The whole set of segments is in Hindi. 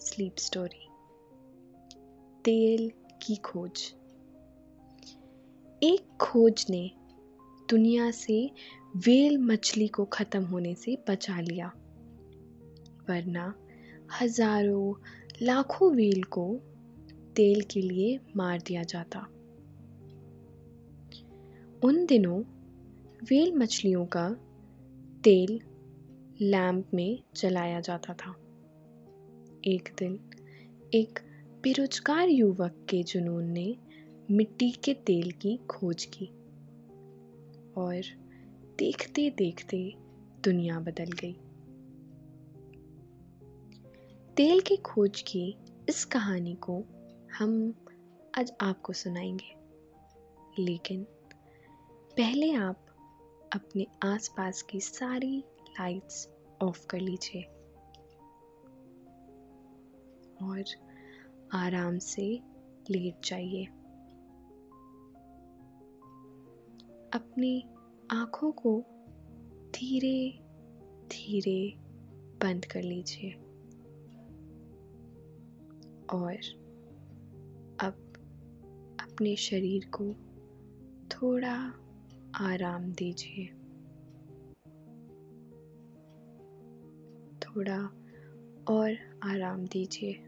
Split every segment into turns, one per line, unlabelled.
स्लीप स्टोरी तेल की खोज। एक खोज ने दुनिया से वेल मछली को ख़त्म होने से बचा लिया। वरना हज़ारों, लाखों वेल को तेल के लिए मार दिया जाता। उन दिनों वेल मछलियों का तेल लैंप में जलाया जाता था। एक दिन एक बेरोजगार युवक के जुनून ने मिट्टी के तेल की खोज की और देखते देखते दुनिया बदल गई। तेल की खोज की इस कहानी को हम आज आपको सुनाएँगे। लेकिन पहले आप अपने आसपास की सारी लाइट्स ऑफ़ कर लीजिए। और आराम से लेट जाइए। अपनी आँखों को धीरे धीरे बंद कर लीजिए। और अब अपने शरीर को थोड़ा आराम दीजिए। थोड़ा और आराम दीजिए।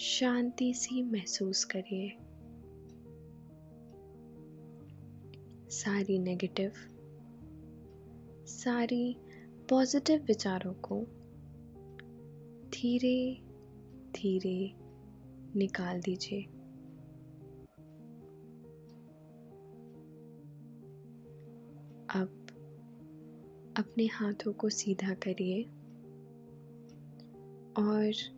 शांति सी महसूस करिए। सारी नेगेटिव सारी पॉजिटिव विचारों को धीरे धीरे निकाल दीजिए। अब अपने हाथों को सीधा करिए और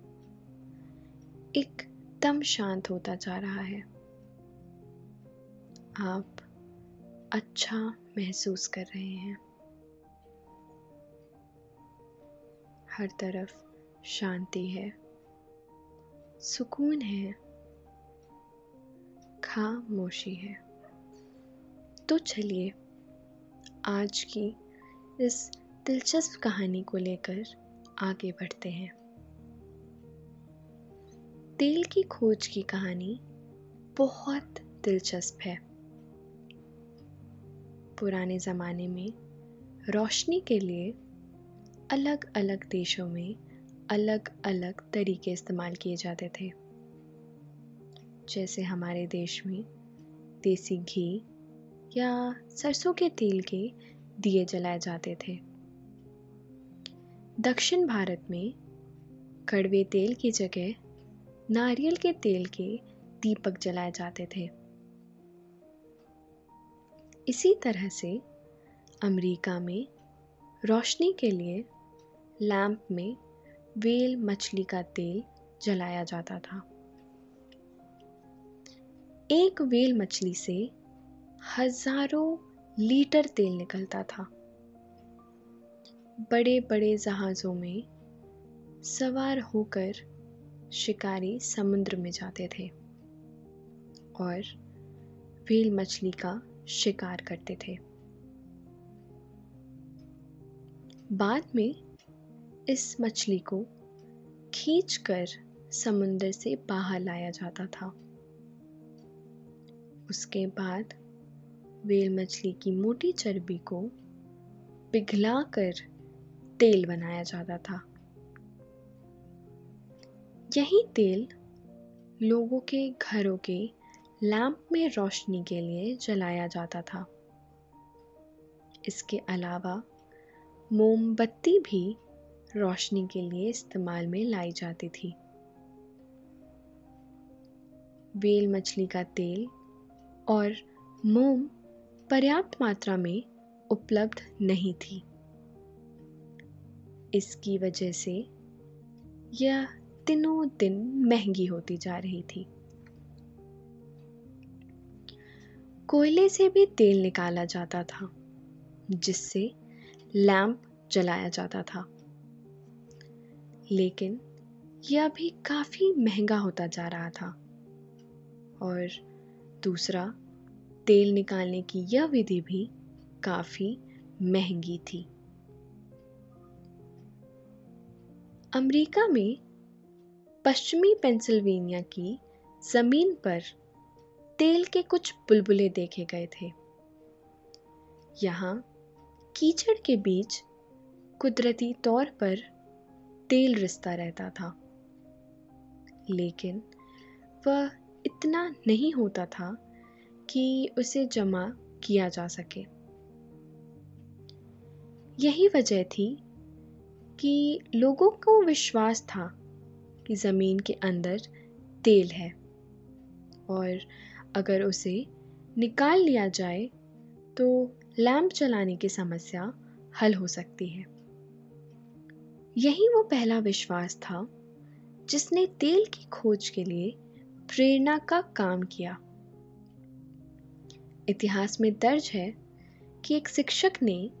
एकदम शांत होता जा रहा है। आप अच्छा महसूस कर रहे हैं। हर तरफ़ शांति है। सुकून है। खामोशी है। तो चलिए, आज की इस दिलचस्प कहानी को लेकर आगे बढ़ते हैं। तेल की खोज की कहानी बहुत दिलचस्प है। पुराने ज़माने में रोशनी के लिए अलग अलग देशों में अलग अलग तरीके इस्तेमाल किए जाते थे। जैसे हमारे देश में देसी घी या सरसों के तेल के दिए जलाए जाते थे। दक्षिण भारत में कड़वे तेल की जगह नारियल के तेल के दीपक जलाए जाते थे। इसी तरह से अमेरिका में रोशनी के लिए लैंप में वेल मछली का तेल जलाया जाता था। एक वेल मछली से हज़ारों लीटर तेल निकलता था। बड़े बड़े जहाज़ों में सवार होकर शिकारी समुद्र में जाते थे और वेल मछली का शिकार करते थे। बाद में इस मछली को खींचकर समुंदर से बाहर लाया जाता था। उसके बाद वेल मछली की मोटी चर्बी को पिघलाकर तेल बनाया जाता था। यही तेल लोगों के घरों के लैंप में रोशनी के लिए जलाया जाता था। इसके अलावा मोमबत्ती भी रोशनी के लिए इस्तेमाल में लाई जाती थी। वेल मछली का तेल और मोम पर्याप्त मात्रा में उपलब्ध नहीं थी। इसकी वजह से यह दिनों दिन महँगी होती जा रही थी। कोयले से भी तेल निकाला जाता था, जिससे लैंप जलाया जाता था। लेकिन यह भी काफ़ी महँगा होता जा रहा था। और दूसरा, तेल निकालने की यह विधि भी काफ़ी महँगी थी। अमेरिका में पश्चिमी पेंसिल्वेनिया की ज़मीन पर तेल के कुछ बुलबुले देखे गए थे। यहाँ कीचड़ के बीच कुदरती तौर पर तेल रिश्ता रहता था। लेकिन वह इतना नहीं होता था कि उसे जमा किया जा सके। यही वजह थी कि लोगों को विश्वास था कि ज़मीन के अंदर तेल है। और अगर उसे निकाल लिया जाए तो लैंप चलाने की समस्या हल हो सकती है। यही वो पहला विश्वास था, जिसने तेल की खोज के लिए प्रेरणा का काम किया। इतिहास में दर्ज है कि एक शिक्षक ने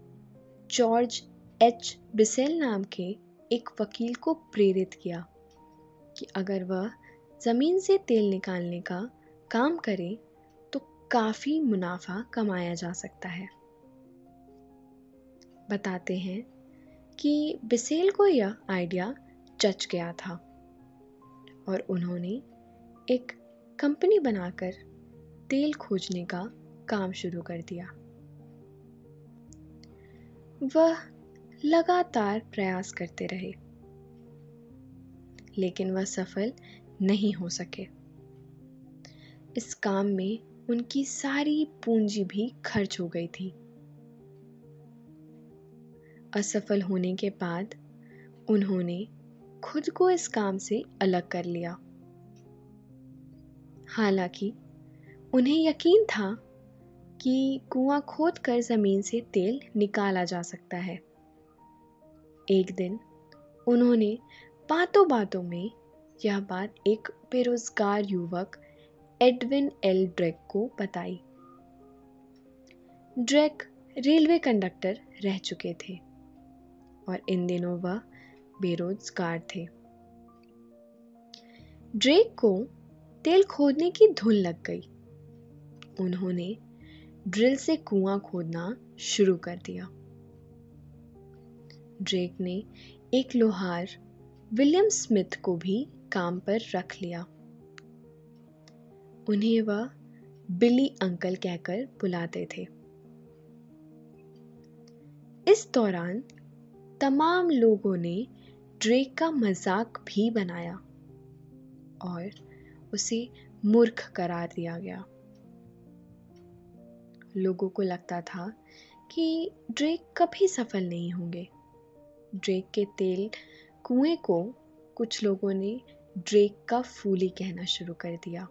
जॉर्ज एच. बिसेल नाम के एक वकील को प्रेरित किया। कि अगर वह ज़मीन से तेल निकालने का काम करे तो काफ़ी मुनाफा कमाया जा सकता है। बताते हैं कि बिसेल को यह आइडिया जच गया था और उन्होंने एक कंपनी बनाकर तेल खोजने का काम शुरू कर दिया। वह लगातार प्रयास करते रहे। लेकिन वह सफल नहीं हो सके। इस काम में उनकी सारी पूंजी भी खर्च हो गई थी। असफल होने के बाद उन्होंने खुद को इस काम से अलग कर लिया। हालाँकि उन्हें यकीन था कि कुआँ खोद कर ज़मीन से तेल निकाला जा सकता है। एक दिन उन्होंने बातों बातों में यह बात एक बेरोजगार युवक एडविन एल. ड्रेक को बताई। ड्रेक रेलवे कंडक्टर रह चुके थे और इन दिनों वह बेरोजगार थे। ड्रेक को तेल खोदने की धुन लग गई। उन्होंने ड्रिल से कुआँ खोदना शुरू कर दिया। ड्रेक ने एक लोहार विलियम स्मिथ को भी काम पर रख लिया। उन्हें वह बिली अंकल कहकर बुलाते थे। इस दौरान तमाम लोगों ने ड्रेक का मज़ाक भी बनाया और उसे मूर्ख करार दिया गया। लोगों को लगता था कि ड्रेक कभी सफल नहीं होंगे। ड्रेक के तेल कुएँ को कुछ लोगों ने ड्रेक का फूली कहना शुरू कर दिया।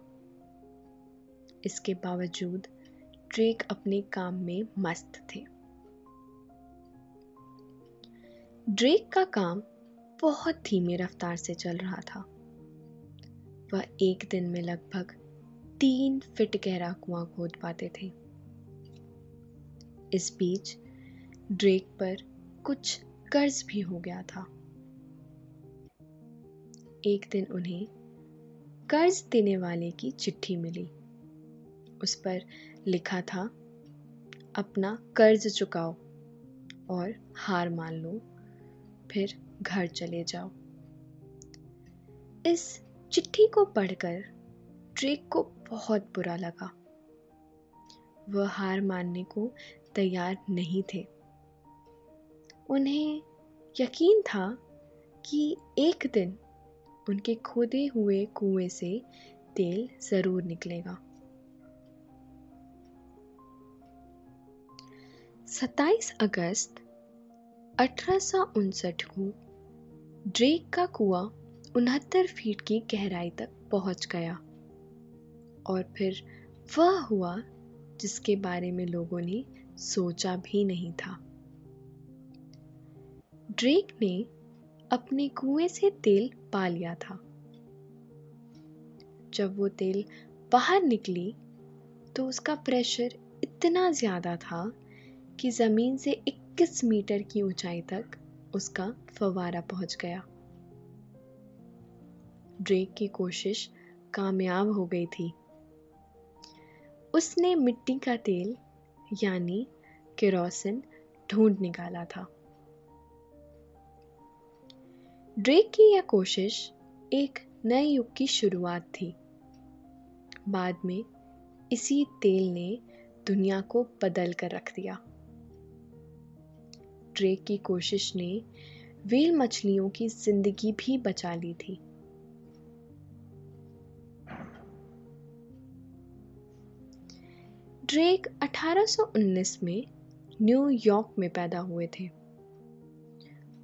इसके बावजूद ड्रेक अपने काम में मस्त थे। ड्रेक का काम बहुत धीमी रफ्तार से चल रहा था। वह एक दिन में लगभग तीन फिट गहरा कुआँ खोद पाते थे। इस बीच ड्रेक पर कुछ कर्ज भी हो गया था। एक दिन उन्हें कर्ज देने वाले की चिट्ठी मिली। उस पर लिखा था, अपना कर्ज चुकाओ और हार मान लो, फिर घर चले जाओ। इस चिट्ठी को पढ़कर ड्रेक को बहुत बुरा लगा। वह हार मानने को तैयार नहीं थे। उन्हें यकीन था कि एक दिन उनके खोदे हुए कुएँ से तेल ज़रूर निकलेगा। 27 अगस्त अठारह को ड्रेक का कुआँ उनहत्तर फीट की गहराई तक पहुँच गया और फिर वह हुआ जिसके बारे में लोगों ने सोचा भी नहीं था। ड्रेक ने अपने कुएँ से तेल पा लिया था। जब वो तेल बाहर निकली तो उसका प्रेशर इतना ज़्यादा था कि ज़मीन से 21 मीटर की ऊंचाई तक उसका फवारा पहुँच गया। ड्रेक की कोशिश कामयाब हो गई थी। उसने मिट्टी का तेल, यानी केरोसिन, ढूंढ निकाला था। ड्रेक की यह कोशिश एक नए युग की शुरुआत थी। बाद में इसी तेल ने दुनिया को बदल कर रख दिया। ड्रेक की कोशिश ने वेल मछलियों की ज़िंदगी भी बचा ली थी। ड्रेक 1819 में न्यूयॉर्क में पैदा हुए थे।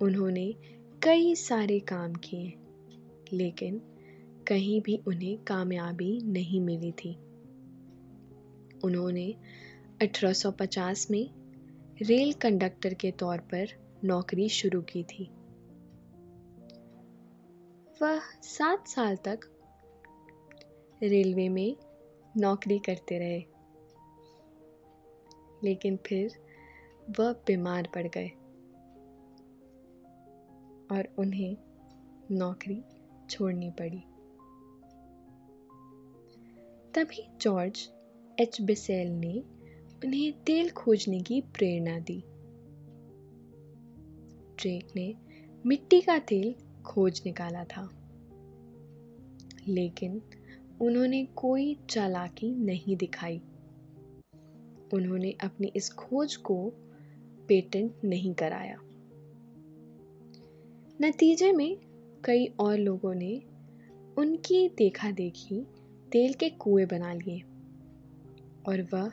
उन्होंने कई सारे काम किए, लेकिन कहीं भी उन्हें कामयाबी नहीं मिली थी। उन्होंने 1850 में रेल कंडक्टर के तौर पर नौकरी शुरू की थी। वह सात साल तक रेलवे में नौकरी करते रहे, लेकिन फिर वह बीमार पड़ गए। और उन्हें नौकरी छोड़नी पड़ी। तभी जॉर्ज एच बिसेल ने उन्हें तेल खोजने की प्रेरणा दी। ड्रेक ने मिट्टी का तेल खोज निकाला था। लेकिन उन्होंने कोई चालाकी नहीं दिखाई। उन्होंने अपनी इस खोज को पेटेंट नहीं कराया। नतीजे में कई और लोगों ने उनकी देखा देखी तेल के कुएँ बना लिए और वह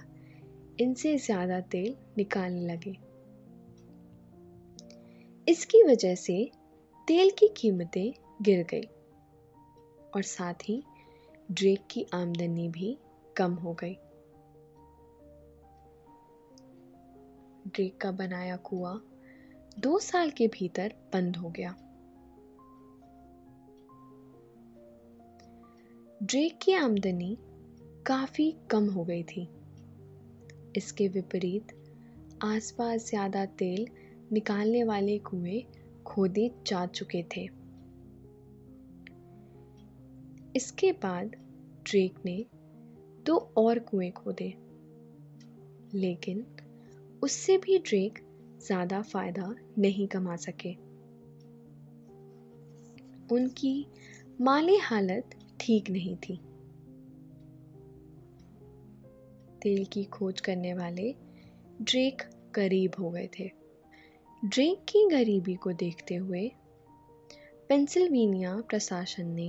इनसे ज़्यादा तेल निकालने लगे। इसकी वजह से तेल की कीमतें गिर गई और साथ ही ड्रेक की आमदनी भी कम हो गई। ड्रेक का बनाया कुआँ दो साल के भीतर बंद हो गया। ड्रेक की आमदनी काफ़ी कम हो गई थी। इसके विपरीत, आसपास ज़्यादा तेल निकालने वाले कुएँ खोदे जा चुके थे। इसके बाद ड्रेक ने दो और कुएँ खोदे। लेकिन उससे भी ड्रेक ज़्यादा फ़ायदा नहीं कमा सके। उनकी माली हालत ठीक नहीं थी। तेल की खोज करने वाले ड्रेक गरीब हो गए थे। ड्रेक की गरीबी को देखते हुए पेंसिल्वेनिया प्रशासन ने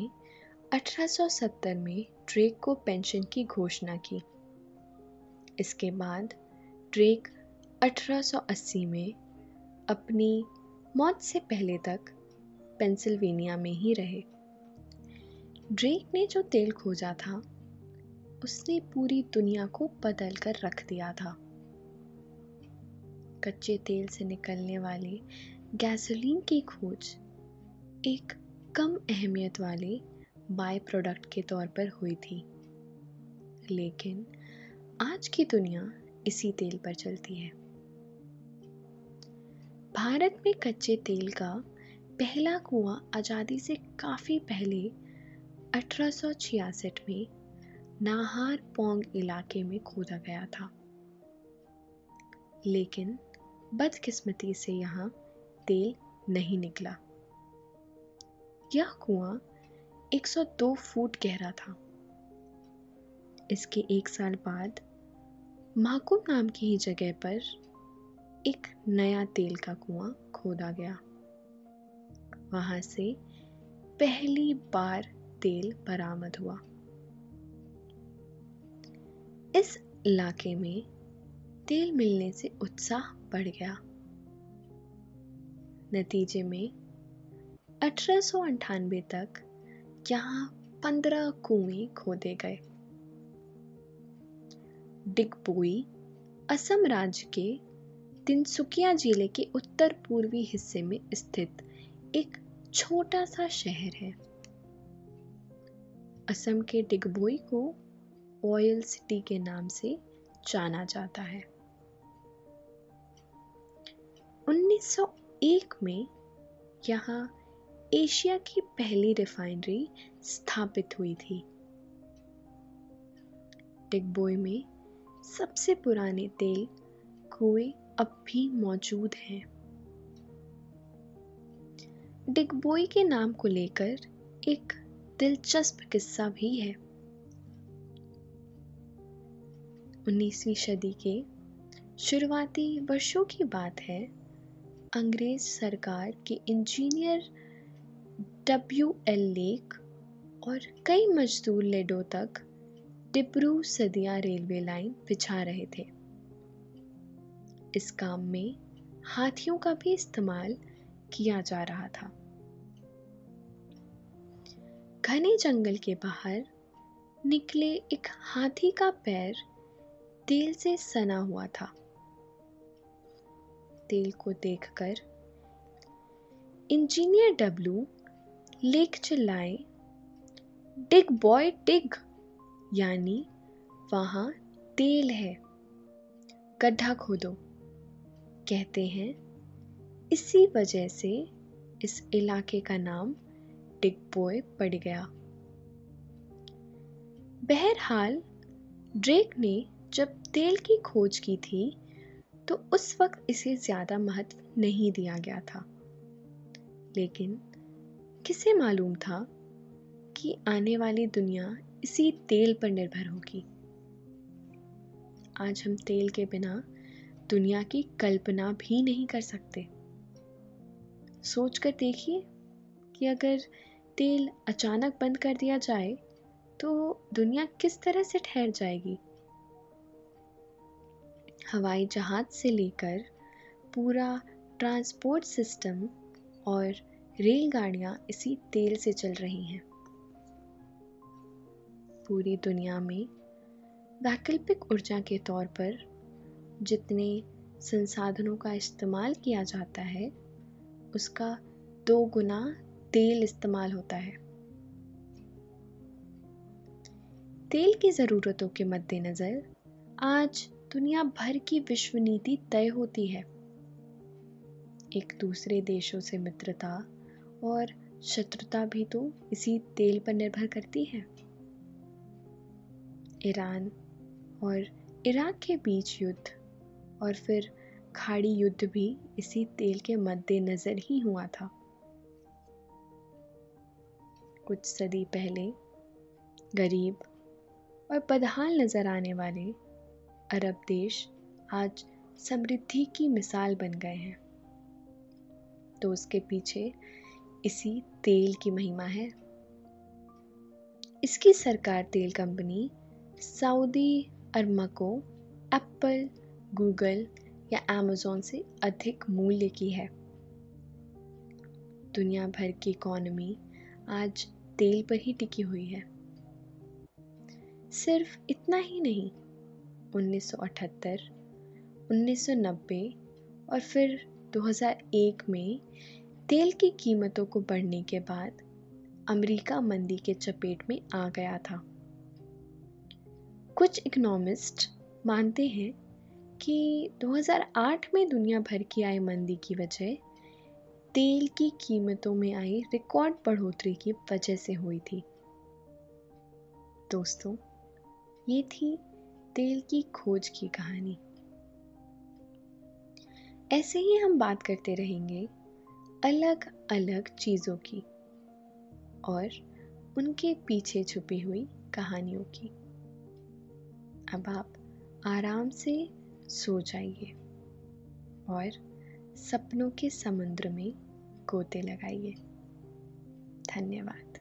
1870 में ड्रेक को पेंशन की घोषणा की। इसके बाद ड्रेक 1880 में अपनी मौत से पहले तक पेंसिल्वेनिया में ही रहे। ड्रेक ने जो तेल खोजा था, उसने पूरी दुनिया को बदल कर रख दिया था। कच्चे तेल से निकलने वाले गैसोलीन की खोज एक कम अहमियत वाले बाय प्रोडक्ट के तौर पर हुई थी। लेकिन आज की दुनिया इसी तेल पर चलती है। भारत में कच्चे तेल का पहला कुआँ आज़ादी से काफ़ी पहले अठारह सौ छियासठ में नाहार पोंग इलाके में खोदा गया था। लेकिन बदकिस्मती से यहाँ तेल नहीं निकला। यह कुआँ 102 फुट गहरा था। इसके एक साल बाद माकुम नाम की ही जगह पर एक नया तेल का कुआँ खोदा गया। वहाँ से पहली बार तेल बरामद हुआ। इस इलाके में तेल मिलने से उत्साह बढ़ गया। नतीजे में अठारह तक यहाँ पंद्रह कुएँ खोदे गए। डिगबोई असम राज्य के तिनसुकिया ज़िले के उत्तर पूर्वी हिस्से में स्थित एक छोटा सा शहर है। असम के डिगबोई को ऑयल सिटी के नाम से जाना जाता है। 1901 में यहाँ एशिया की पहली रिफाइनरी स्थापित हुई थी। डिगबोई में सबसे पुराने तेल, कुएँ अब भी मौजूद हैं। डिगबोई के नाम को लेकर एक दिलचस्प किस्सा भी है। 19वीं सदी के शुरुआती वर्षों की बात है। अंग्रेज़ सरकार के इंजीनियर डब्ल्यू एल लेक और कई मजदूर लेडो तक डिब्रू सदिया रेलवे लाइन बिछा रहे थे। इस काम में हाथियों का भी इस्तेमाल किया जा रहा था। घने जंगल के बाहर निकले एक हाथी का पैर तेल से सना हुआ था। तेल को देखकर इंजीनियर डब्लू लेख चिल्लाए, डिग बॉय, डिग! यानी वहाँ तेल है। गड्ढा खोदो। कहते हैं, इसी वजह से इस इलाके का नाम डिगबोय पड़ गया। बहरहाल, ड्रेक ने जब तेल की खोज की थी तो उस वक्त इसे ज़्यादा महत्व नहीं दिया गया था। लेकिन किसे मालूम था कि आने वाली दुनिया इसी तेल पर निर्भर होगी। आज हम तेल के बिना दुनिया की कल्पना भी नहीं कर सकते। सोच कर देखिए कि अगर तेल अचानक बंद कर दिया जाए तो दुनिया किस तरह से ठहर जाएगी? हवाई जहाज़ से लेकर पूरा ट्रांसपोर्ट सिस्टम और रेलगाड़ियाँ इसी तेल से चल रही हैं। पूरी दुनिया में वैकल्पिक ऊर्जा के तौर पर जितने संसाधनों का इस्तेमाल किया जाता है, उसका दो गुना तेल इस्तेमाल होता है। तेल की ज़रूरतों के मद्देनज़र आज दुनिया भर की विश्व नीति तय होती है। एक दूसरे देशों से मित्रता और शत्रुता भी तो इसी तेल पर निर्भर करती है। ईरान और इराक के बीच युद्ध और फिर खाड़ी युद्ध भी इसी तेल के मद्देनज़र ही हुआ था। कुछ सदी पहले, गरीब और बदहाल नज़र आने वाले अरब देश आज समृद्धि की मिसाल बन गए हैं। तो उसके पीछे इसी तेल की महिमा है। इसकी सरकार तेल company, Saudi Aramco Apple Google या अमेज़ोन से अधिक मूल्य की है। दुनिया भर की इकोनॉमी आज तेल पर ही टिकी हुई है। सिर्फ़ इतना ही नहीं 1978, 1990 और फिर 2001 में तेल की कीमतों को बढ़ने के बाद अमेरिका मंदी के चपेट में आ गया था। कुछ इकोनॉमिस्ट मानते हैं कि 2008 में दुनिया भर की आई मंदी की वजह तेल की कीमतों में आई रिकॉर्ड बढ़ोतरी की वजह से हुई थी। दोस्तों, ये थी तेल की खोज की कहानी। ऐसे ही हम बात करते रहेंगे अलग अलग चीज़ों की और उनके पीछे छुपी हुई कहानियों की। अब आप आराम से सो जाइए और सपनों के समुद्र में गोते लगाइए। धन्यवाद।